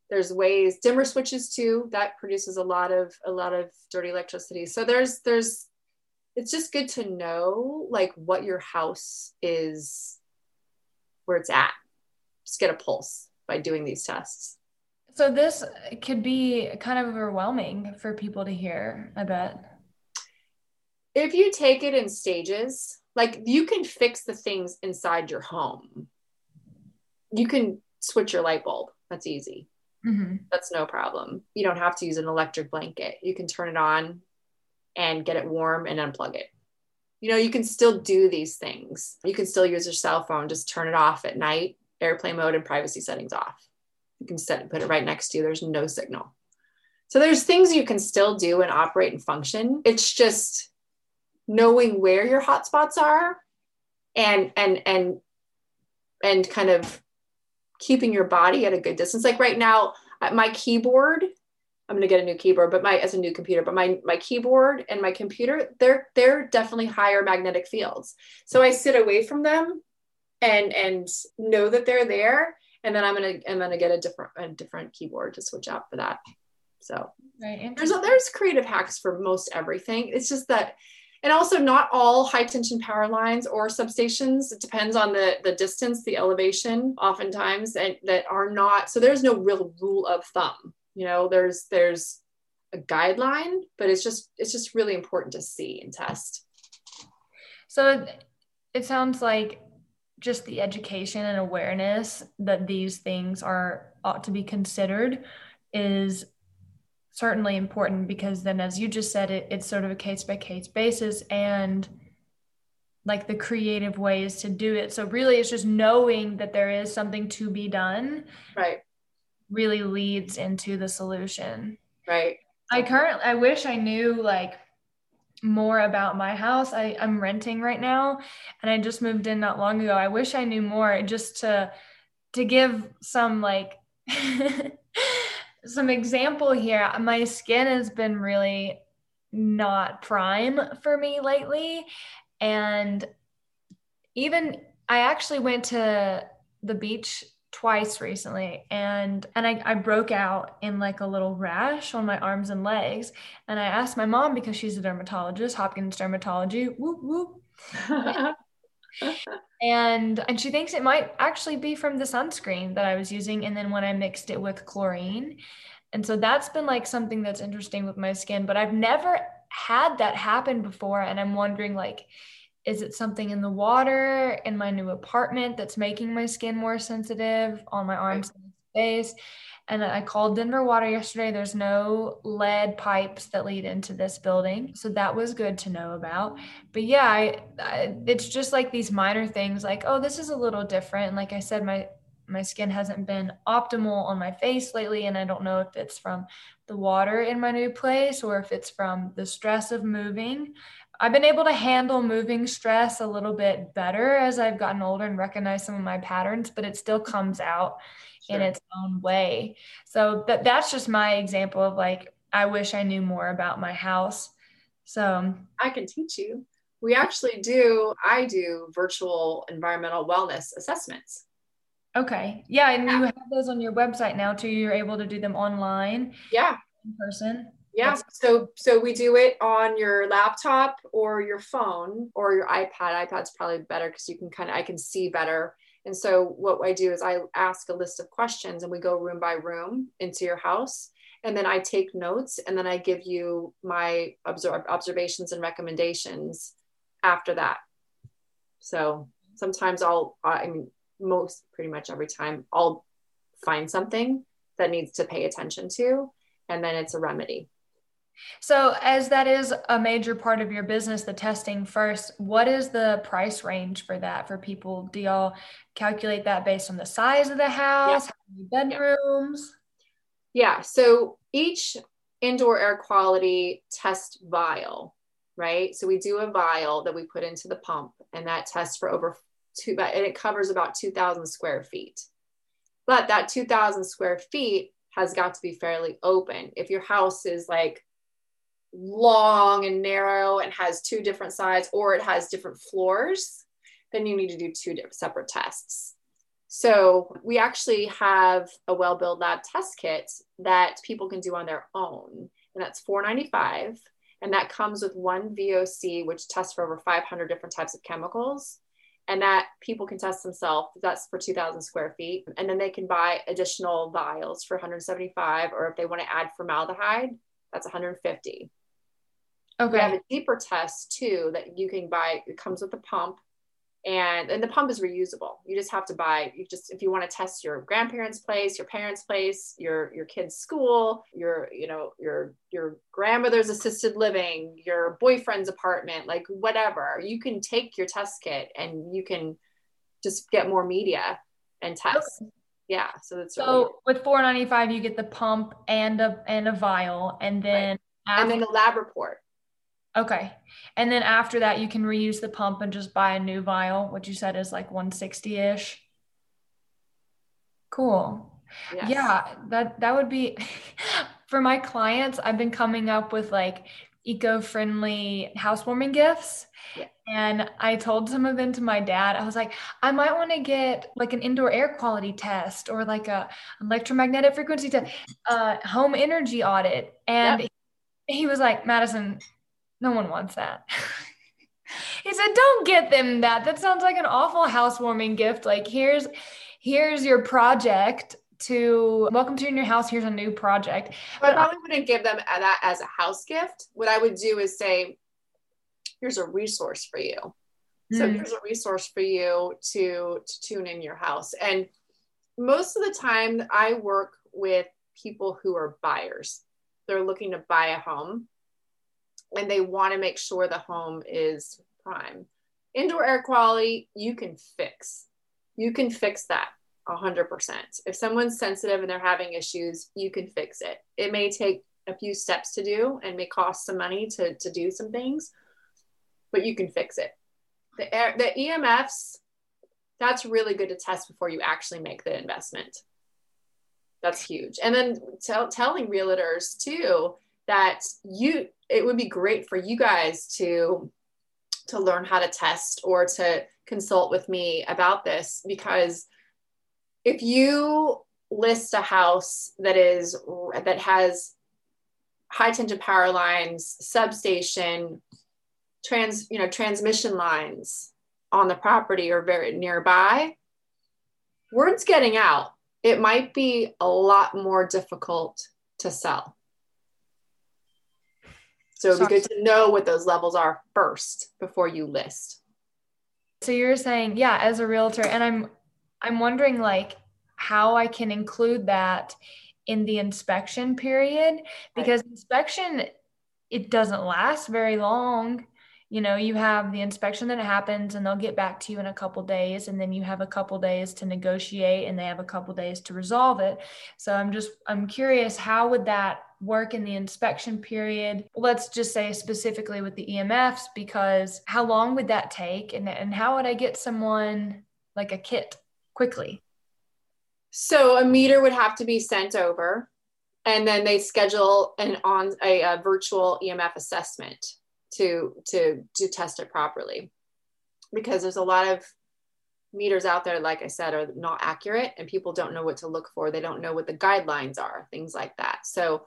there's ways dimmer switches too that produces a lot of a lot of dirty electricity. So there's there's it's just good to know like what your house is where it's at. Just get a pulse by doing these tests. So this could be kind of overwhelming for people to hear i bet if you take it in stages, like you can fix the things inside your home. You can switch your light bulb. That's easy. Mm-hmm. That's no problem. You don't have to use an electric blanket. You can turn it on and get it warm and unplug it. You know, you can still do these things. You can still use your cell phone, just turn it off at night, airplane mode and privacy settings off. You can set put it right next to you. There's no signal. So there's things you can still do and operate and function. It's just knowing where your hotspots are and and and and kind of keeping your body at a good distance. Like right now uh, my keyboard i'm going to get a new keyboard but my as a new computer but my my keyboard and my computer they're they're definitely higher magnetic fields. So i sit away from them and and know that they're there. And then i'm going to i'm going to get a different a different keyboard to switch out for that. So right, there's there's creative hacks for most everything. It's just that and also not all high tension power lines or substations it depends on the the distance the elevation oftentimes and that are not so there's no real rule of thumb. You know there's there's a guideline but it's just it's just really important to see and test. So it sounds like just the education and awareness that these things are ought to be considered is certainly important because then as you just said it it's sort of a case by case basis and like the creative ways to do it. So really it's just knowing that there is something to be done right. really leads into the solution. Right. I currently i wish i knew like more about my house. I, i'm renting right now and i just moved in not long ago. I wish i knew more just to to give some like some example here. My skin has been really not prime for me lately. And even i actually went to the beach twice recently and and I, I broke out in like a little rash on my arms and legs. And i asked my mom because she's a dermatologist hopkins dermatology whoop whoop and and she thinks it might actually be from the sunscreen that I was using and then when I mixed it with chlorine. And so that's been like something that's interesting with my skin, but I've never had that happen before and I'm wondering like is it something in the water in my new apartment that's making my skin more sensitive on my arms and face? And I called Denver Water yesterday. There's no lead pipes that lead into this building. So that was good to know about. But yeah, I, I, it's just like these minor things like, oh, this is a little different. And like I said, my my skin hasn't been optimal on my face lately and i don't know if it's from the water in my new place or if it's from the stress of moving i've been able to handle moving stress a little bit better as i've gotten older and recognize some of my patterns but it still comes out sure. in its own way so that that's just my example of like i wish i knew more about my house so i can teach you we actually do i do virtual environmental wellness assessments Okay. Yeah. And yeah. you have those on your website now too. You're able to do them online. Yeah. In person. Yeah. So so we do it on your laptop or your phone or your iPad. iPad's probably better because you can kind of I can see better. And so what I do is I ask a list of questions and we go room by room into your house. And then I take notes and then I give you my observations and recommendations after that. So sometimes I'll, I mean, most pretty much every time I'll find something that needs to pay attention to, and then it's a remedy. So, as that is a major part of your business, the testing first, what is the price range for that for people? Do y'all calculate that based on the size of the house, yeah. bedrooms? Yeah. So, each indoor air quality test vial, right? So, we do a vial that we put into the pump, and that tests for over two, and it covers about 2,000 square feet. But that 2,000 square feet has got to be fairly open. If your house is like long and narrow and has two different sides, or it has different floors, then you need to do two separate tests. So we actually have a well-built lab test kit that people can do on their own, and that's 495. And that comes with one VOC, which tests for over 500 different types of chemicals and that people can test themselves. That's for 2,000 square feet. And then they can buy additional vials for 175, or if they want to add formaldehyde, that's 150. Okay. We have a deeper test too that you can buy. It comes with a pump and and the pump is reusable you just have to buy you just if you want to test your grandparents place your parents place your your kids school your you know your your grandmother's assisted living your boyfriend's apartment like whatever you can take your test kit and you can just get more media and test okay. yeah so that's so really with 495 you get the pump and a and a vial and then right. after- and then the lab report Okay. And then after that, you can reuse the pump and just buy a new vial, which you said is like 160 ish. Cool. Yes. Yeah, that that would be for my clients. I've been coming up with like eco-friendly housewarming gifts. Yeah. And I told some of them to my dad. I was like, I might want to get like an indoor air quality test or like a electromagnetic frequency test, uh, home energy audit. And yep. he was like, Madison, no one wants that. he said, "Don't get them that. That sounds like an awful housewarming gift. Like here's here's your project to welcome to your new house. Here's a new project." But I probably wouldn't give them that as a house gift. What I would do is say, "Here's a resource for you." So mm. here's a resource for you to to tune in your house. And most of the time, I work with people who are buyers. They're looking to buy a home and they want to make sure the home is prime. Indoor air quality, you can fix. You can fix that 100%. If someone's sensitive and they're having issues, you can fix it. It may take a few steps to do and may cost some money to, to do some things, but you can fix it. The, air, the EMFs, that's really good to test before you actually make the investment. That's huge. And then tell, telling realtors too that you it would be great for you guys to to learn how to test or to consult with me about this because if you list a house that is that has high tension power lines substation trans you know transmission lines on the property or very nearby word's getting out it might be a lot more difficult to sell so it'd be good to know what those levels are first before you list. So you're saying, yeah, as a realtor, and I'm I'm wondering like how I can include that in the inspection period because right. inspection it doesn't last very long you know you have the inspection that happens and they'll get back to you in a couple days and then you have a couple days to negotiate and they have a couple days to resolve it. So i'm just i'm curious how would that work in the inspection period? Let's just say specifically with the emfs because how long would that take? And, and how would i get someone like a kit quickly? So a meter would have to be sent over and then they schedule an on a, a virtual emf assessment to to to test it properly. Because there's a lot of meters out there like i said are not accurate and people don't know what to look for. They don't know what the guidelines are things like that. So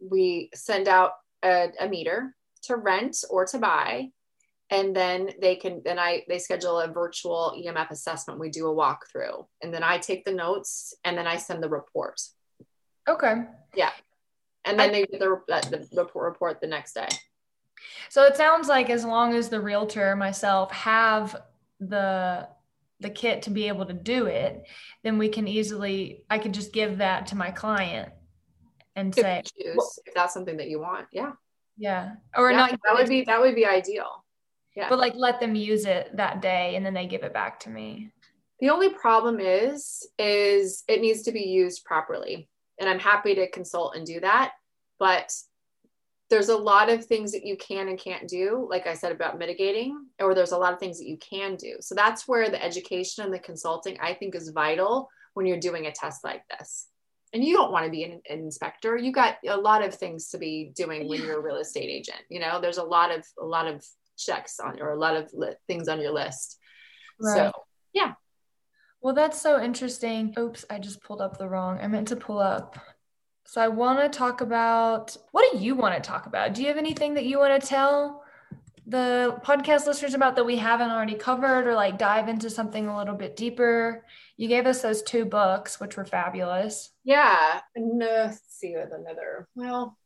we send out a, a meter to rent or to buy and then they can then i they schedule a virtual emf assessment. We do a walkthrough and then i take the notes and then i send the report. Okay. Yeah. And then I, they get the, the report report the next day so it sounds like as long as the realtor myself have the the kit to be able to do it, then we can easily I could just give that to my client and if say well, if that's something that you want. Yeah. Yeah. Or yeah, not that would be that would be ideal. Yeah. But like let them use it that day and then they give it back to me. The only problem is is it needs to be used properly. And I'm happy to consult and do that, but there's a lot of things that you can and can't do like i said about mitigating or there's a lot of things that you can do. So that's where the education and the consulting i think is vital when you're doing a test like this. And you don't want to be an, an inspector. You got a lot of things to be doing when you're a real estate agent you know? There's a lot of a lot of checks on or a lot of li- things on your list. Right. so yeah. Well that's so interesting. Oops i just pulled up the wrong i meant to pull up so I want to talk about what do you want to talk about? Do you have anything that you want to tell the podcast listeners about that we haven't already covered or like dive into something a little bit deeper? You gave us those two books, which were fabulous. Yeah. No, see with another. Well,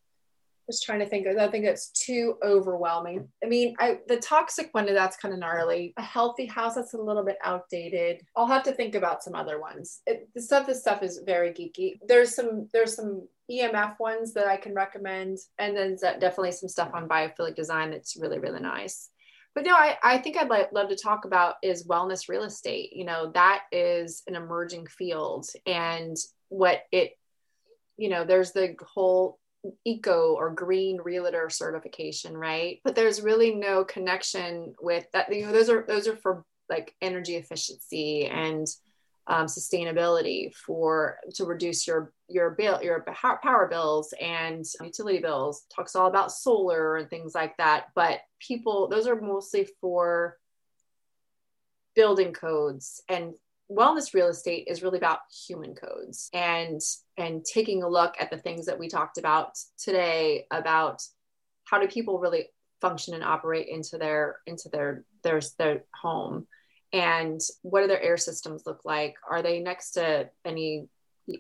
just trying to think of, I think it's too overwhelming. I mean, I the toxic one that's kind of gnarly. A healthy house that's a little bit outdated. I'll have to think about some other ones. It, the stuff this stuff is very geeky. There's some there's some EMF ones that I can recommend, and then definitely some stuff on biophilic design that's really really nice. But no, I, I think I'd like, love to talk about is wellness real estate. You know, that is an emerging field, and what it you know, there's the whole eco or green realtor certification right? But there's really no connection with that you know those are those are for like energy efficiency and um, sustainability for to reduce your your bill your power bills and utility bills. Talks all about solar and things like that but people those are mostly for building codes and wellness real estate is really about human codes and and taking a look at the things that we talked about today about how do people really function and operate into their into their their their home and what do their air systems look like? Are they next to any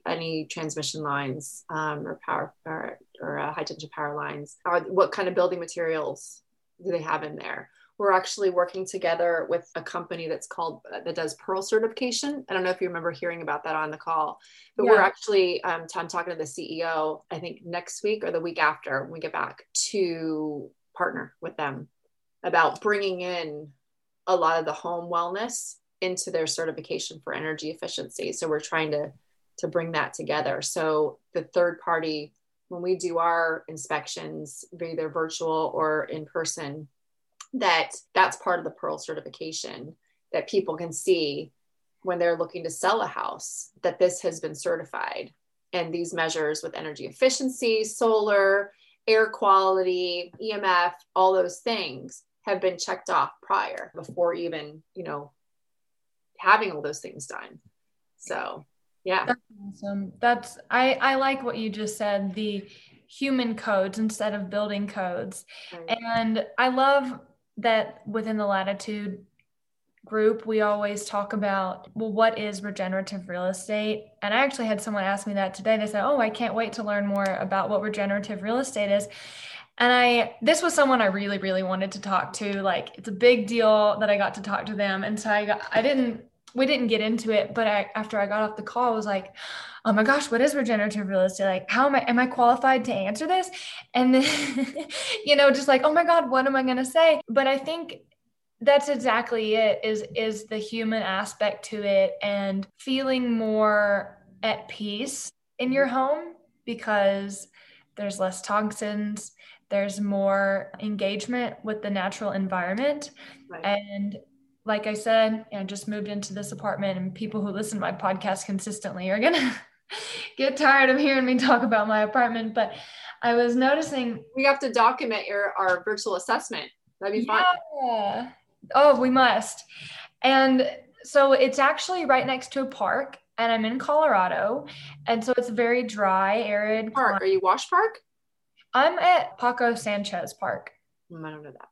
any transmission lines um, or power or, or uh, high tension power lines? Are what kind of building materials do they have in there we're actually working together with a company that's called that does pearl certification. I don't know if you remember hearing about that on the call but yeah. we're actually um, i'm talking to the ceo i think next week or the week after when we get back to partner with them about bringing in a lot of the home wellness into their certification for energy efficiency. So we're trying to to bring that together. So the third party when we do our inspections either virtual or in person that that's part of the Pearl certification that people can see when they're looking to sell a house that this has been certified and these measures with energy efficiency, solar, air quality, EMF, all those things have been checked off prior before even, you know, having all those things done. So, yeah. That's awesome. That's I I like what you just said, the human codes instead of building codes. Right. And I love that within the latitude group we always talk about well what is regenerative real estate? And i actually had someone ask me that today. They said oh i can't wait to learn more about what regenerative real estate is. And i this was someone i really really wanted to talk to. Like it's a big deal that i got to talk to them. And so i got i didn't we didn't get into it, but I, after I got off the call, I was like, oh my gosh, what is regenerative real estate? Like, how am I, am I qualified to answer this? And then, you know, just like, oh my God, what am I going to say? But I think that's exactly it is, is the human aspect to it and feeling more at peace in your home because there's less toxins, there's more engagement with the natural environment. Right. And like I said, I just moved into this apartment, and people who listen to my podcast consistently are gonna get tired of hearing me talk about my apartment. But I was noticing we have to document your our virtual assessment. That'd be fun. Yeah. Oh, we must. And so it's actually right next to a park, and I'm in Colorado, and so it's very dry, arid. Park? Are you Wash Park? I'm at Paco Sanchez Park. Mm, I don't know that.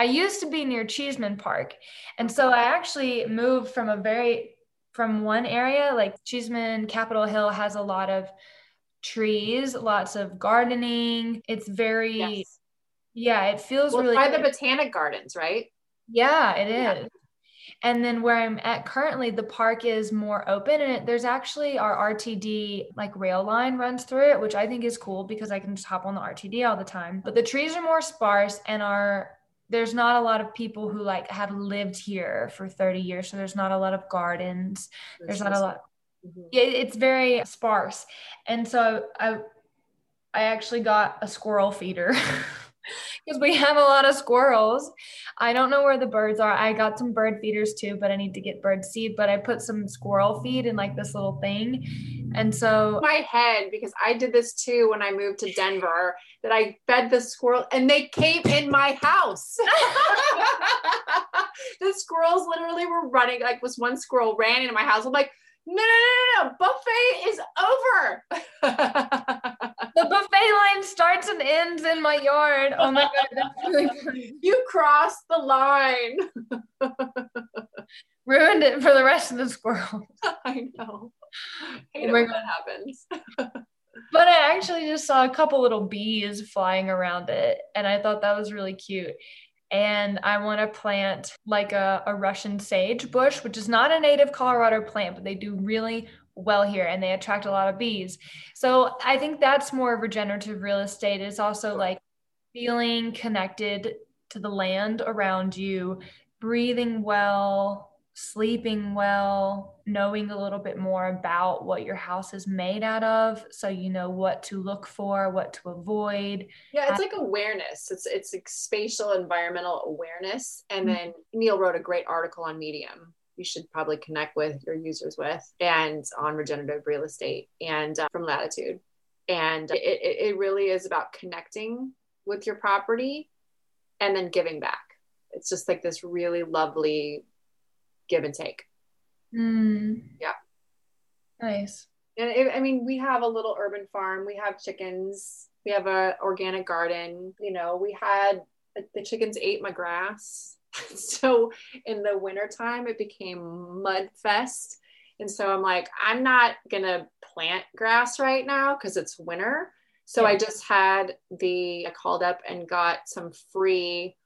I used to be near Cheesman Park. And so I actually moved from a very from one area like Cheesman Capitol Hill has a lot of trees, lots of gardening. It's very yes. yeah, it feels well, really by the botanic gardens, right? Yeah, it is. Yeah. And then where I'm at currently, the park is more open and it, there's actually our RTD like rail line runs through it, which I think is cool because I can just hop on the RTD all the time. But the trees are more sparse and our there's not a lot of people who like have lived here for 30 years so there's not a lot of gardens. There's not a lot mm-hmm. it's very sparse. And so i i actually got a squirrel feeder because we have a lot of squirrels. I don't know where the birds are. I got some bird feeders too, but I need to get bird seed. But I put some squirrel feed in like this little thing. And so my head, because I did this too when I moved to Denver, that I fed the squirrel and they came in my house. the squirrels literally were running, like was one squirrel ran into my house. I'm like, no, no, no, no, buffet is over. the buffet line starts and ends in my yard. Oh my God, that's really funny. You crossed the line. Ruined it for the rest of the squirrels. I know. I oh when that happens. but I actually just saw a couple little bees flying around it, and I thought that was really cute and I want to plant like a, a Russian sage bush, which is not a native Colorado plant, but they do really well here and they attract a lot of bees. So I think that's more regenerative real estate. It's also like feeling connected to the land around you, breathing well, sleeping well, knowing a little bit more about what your house is made out of so you know what to look for, what to avoid. Yeah, it's like awareness. It's it's like spatial environmental awareness. And mm-hmm. then Neil wrote a great article on Medium. You should probably connect with your users with and on regenerative real estate and uh, from Latitude. And it, it really is about connecting with your property and then giving back. It's just like this really lovely give and take. Mm. Yeah. Nice. And it, I mean, we have a little urban farm. We have chickens. We have a organic garden. You know, we had the chickens ate my grass. so in the wintertime, it became mud fest. And so I'm like, I'm not gonna plant grass right now because it's winter. So yeah. I just had the I called up and got some free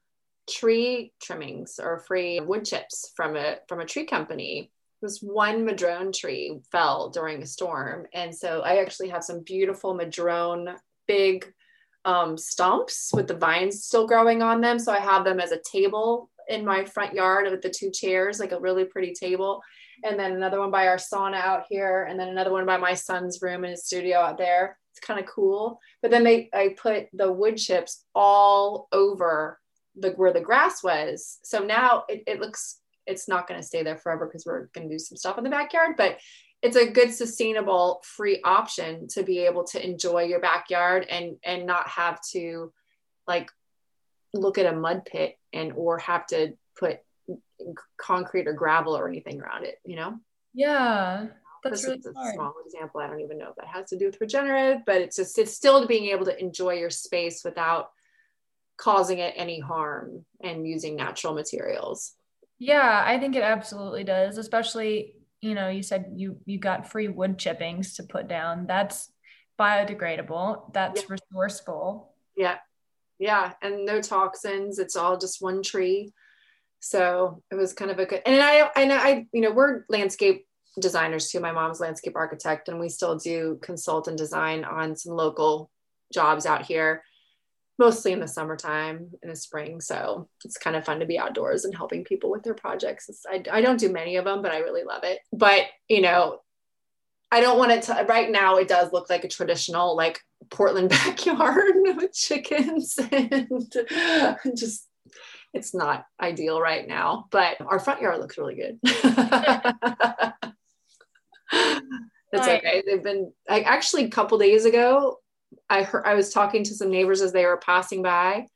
tree trimmings or free wood chips from a from a tree company. Was one madrone tree fell during a storm. And so i actually have some beautiful madrone big um, stumps with the vines still growing on them. So i have them as a table in my front yard with the two chairs like a really pretty table. And then another one by our sauna out here and then another one by my son's room in his studio out there. It's kind of cool. But then they i put the wood chips all over the where the grass was. So now it, it looks it's not going to stay there forever because we're going to do some stuff in the backyard, but it's a good sustainable free option to be able to enjoy your backyard and and not have to like look at a mud pit and or have to put concrete or gravel or anything around it, you know? Yeah. That's this really is a smart. small example. I don't even know if that has to do with regenerative, but it's just it's still being able to enjoy your space without causing it any harm and using natural materials. Yeah, I think it absolutely does, especially, you know, you said you you got free wood chippings to put down. That's biodegradable. That's yeah. resourceful. Yeah. Yeah, and no toxins. It's all just one tree. So it was kind of a good, and I, and I, you know, we're landscape designers too. My mom's landscape architect, and we still do consult and design on some local jobs out here, mostly in the summertime in the spring. So it's kind of fun to be outdoors and helping people with their projects. I, I don't do many of them, but I really love it. But you know, I don't want it to. Right now, it does look like a traditional like Portland backyard with chickens and just it's not ideal right now, but our front yard looks really good. It's okay. They've been I actually a couple days ago, I heard I was talking to some neighbors as they were passing by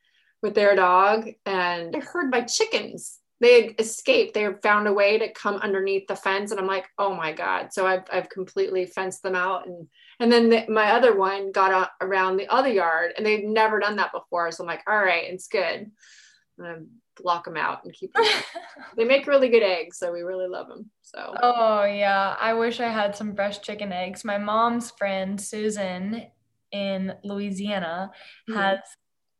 with their dog and I heard my chickens. They had escaped. They had found a way to come underneath the fence. And I'm like, oh my God. So I've, I've completely fenced them out. And, and then the, my other one got around the other yard and they've never done that before. So I'm like, all right, it's good. I'm block them out and keep them. they make really good eggs, so we really love them. So. Oh yeah, I wish I had some fresh chicken eggs. My mom's friend Susan in Louisiana mm-hmm. has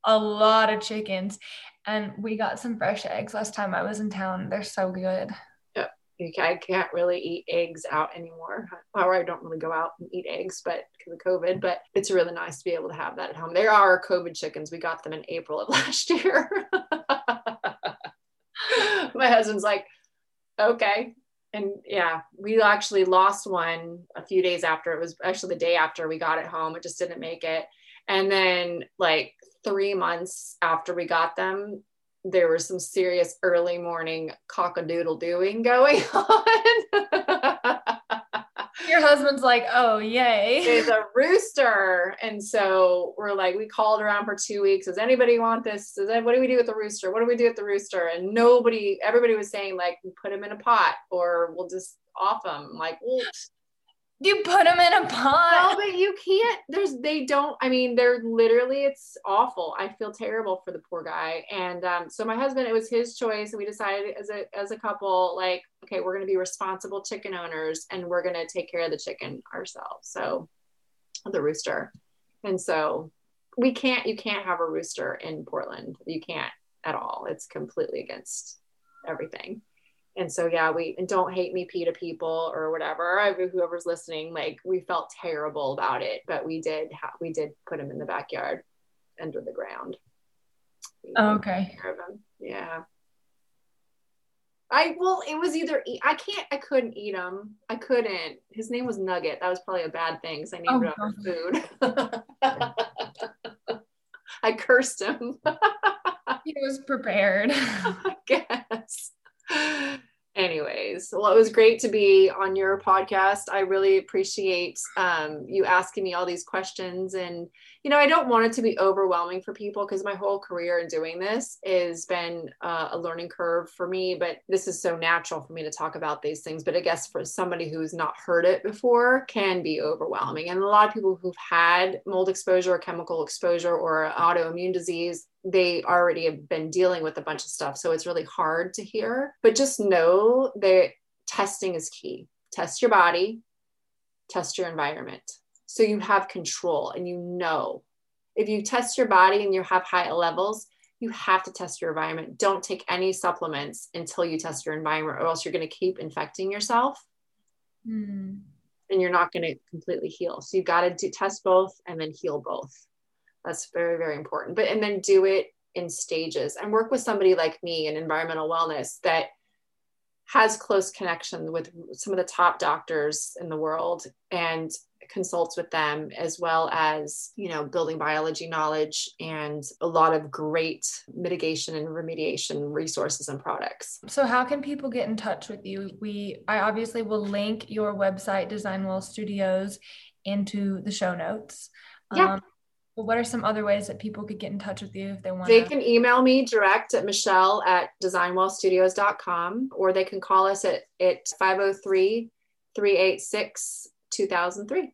a lot of chickens, and we got some fresh eggs last time I was in town. They're so good. Yeah, I can't really eat eggs out anymore. Or I don't really go out and eat eggs, but because of COVID. But it's really nice to be able to have that at home. There are COVID chickens. We got them in April of last year. my husband's like, okay. And yeah, we actually lost one a few days after. It was actually the day after we got it home. It just didn't make it. And then, like, three months after we got them, there was some serious early morning cockadoodle doing going on your husband's like, oh, yay. It's a rooster. And so we're like, we called around for two weeks. Does anybody want this? Does that, what do we do with the rooster? What do we do with the rooster? And nobody, everybody was saying, like, put him in a pot or we'll just off him. Like, well, you put them in a pot. No, but you can't. There's they don't. I mean, they're literally. It's awful. I feel terrible for the poor guy. And um, so my husband, it was his choice, and we decided as a as a couple, like, okay, we're to be responsible chicken owners, and we're to take care of the chicken ourselves. So, the rooster, and so we can't. You can't have a rooster in Portland. You can't at all. It's completely against everything and so yeah we and don't hate me PETA people or whatever whoever's listening like we felt terrible about it but we did ha- we did put him in the backyard under the ground oh, okay yeah I well, it was either eat, I can't, I couldn't eat him. I couldn't. His name was Nugget. That was probably a bad thing because I named oh, it food. I cursed him. he was prepared. I guess anyways well it was great to be on your podcast. I really appreciate um, you asking me all these questions. And you know i don't want it to be overwhelming for people because my whole career in doing this has been uh, a learning curve for me. But this is so natural for me to talk about these things. But i guess for somebody who's not heard it before can be overwhelming. And a lot of people who've had mold exposure or chemical exposure or autoimmune disease they already have been dealing with a bunch of stuff. So it's really hard to hear. But just know that testing is key. Test your body, test your environment. So you have control and you know. If you test your body and you have high levels, you have to test your environment. Don't take any supplements until you test your environment, or else you're going to keep infecting yourself. Mm. And you're not going to completely heal. So you've got to do, test both and then heal both. That's very, very important. But and then do it in stages and work with somebody like me in environmental wellness that has close connection with some of the top doctors in the world and consults with them as well as you know building biology knowledge and a lot of great mitigation and remediation resources and products so how can people get in touch with you we i obviously will link your website design well studios into the show notes yeah. Um, but what are some other ways that people could get in touch with you if they want? They can email me direct at Michelle at designwellstudios.com or they can call us at, at 503 386 2003.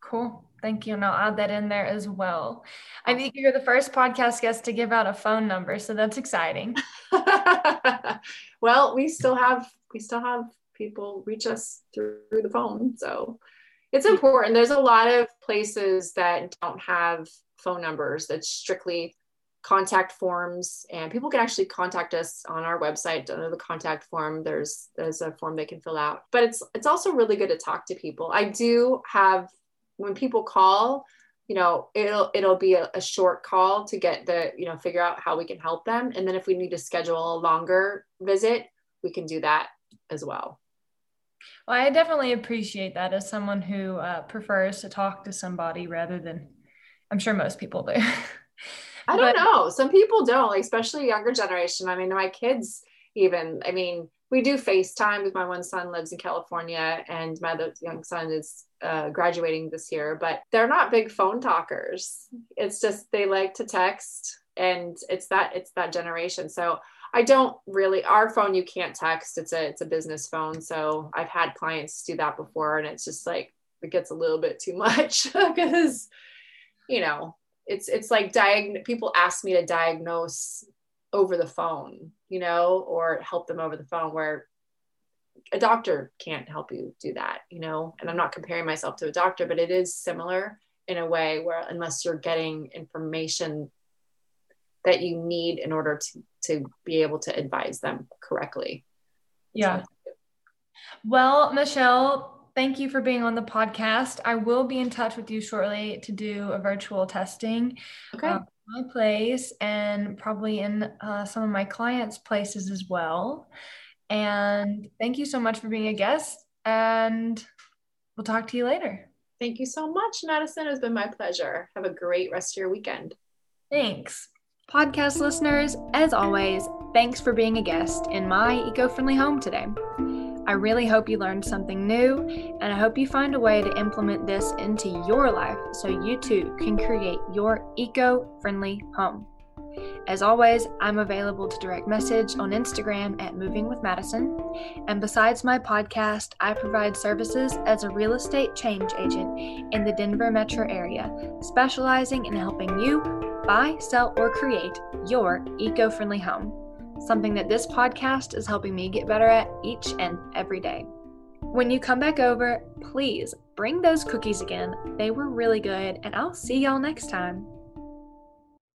Cool. Thank you. And I'll add that in there as well. I think you're the first podcast guest to give out a phone number, so that's exciting. well, we still have we still have people reach us through the phone. So it's important. There's a lot of places that don't have phone numbers. That's strictly contact forms and people can actually contact us on our website under the contact form. There's there's a form they can fill out. But it's it's also really good to talk to people. I do have when people call you know it'll it'll be a, a short call to get the you know figure out how we can help them. And then if we need to schedule a longer visit we can do that as well well i definitely appreciate that as someone who uh, prefers to talk to somebody rather than i'm sure most people do I don't but, know. Some people don't, like, especially younger generation. I mean, my kids even, I mean, we do FaceTime because my one son lives in California and my other young son is uh, graduating this year, but they're not big phone talkers. It's just they like to text and it's that it's that generation. So I don't really our phone you can't text. It's a it's a business phone. So I've had clients do that before and it's just like it gets a little bit too much because you know it's it's like diag- people ask me to diagnose over the phone you know or help them over the phone where a doctor can't help you do that you know and i'm not comparing myself to a doctor but it is similar in a way where unless you're getting information that you need in order to to be able to advise them correctly yeah well michelle thank you for being on the podcast. I will be in touch with you shortly to do a virtual testing. Okay. Uh, my place and probably in uh, some of my clients' places as well. And thank you so much for being a guest. And we'll talk to you later. Thank you so much, Madison. It's been my pleasure. Have a great rest of your weekend. Thanks. Podcast listeners, as always, thanks for being a guest in my eco friendly home today. I really hope you learned something new, and I hope you find a way to implement this into your life so you too can create your eco friendly home. As always, I'm available to direct message on Instagram at Moving with Madison. And besides my podcast, I provide services as a real estate change agent in the Denver metro area, specializing in helping you buy, sell, or create your eco friendly home something that this podcast is helping me get better at each and every day. When you come back over, please bring those cookies again. They were really good, and I'll see y'all next time.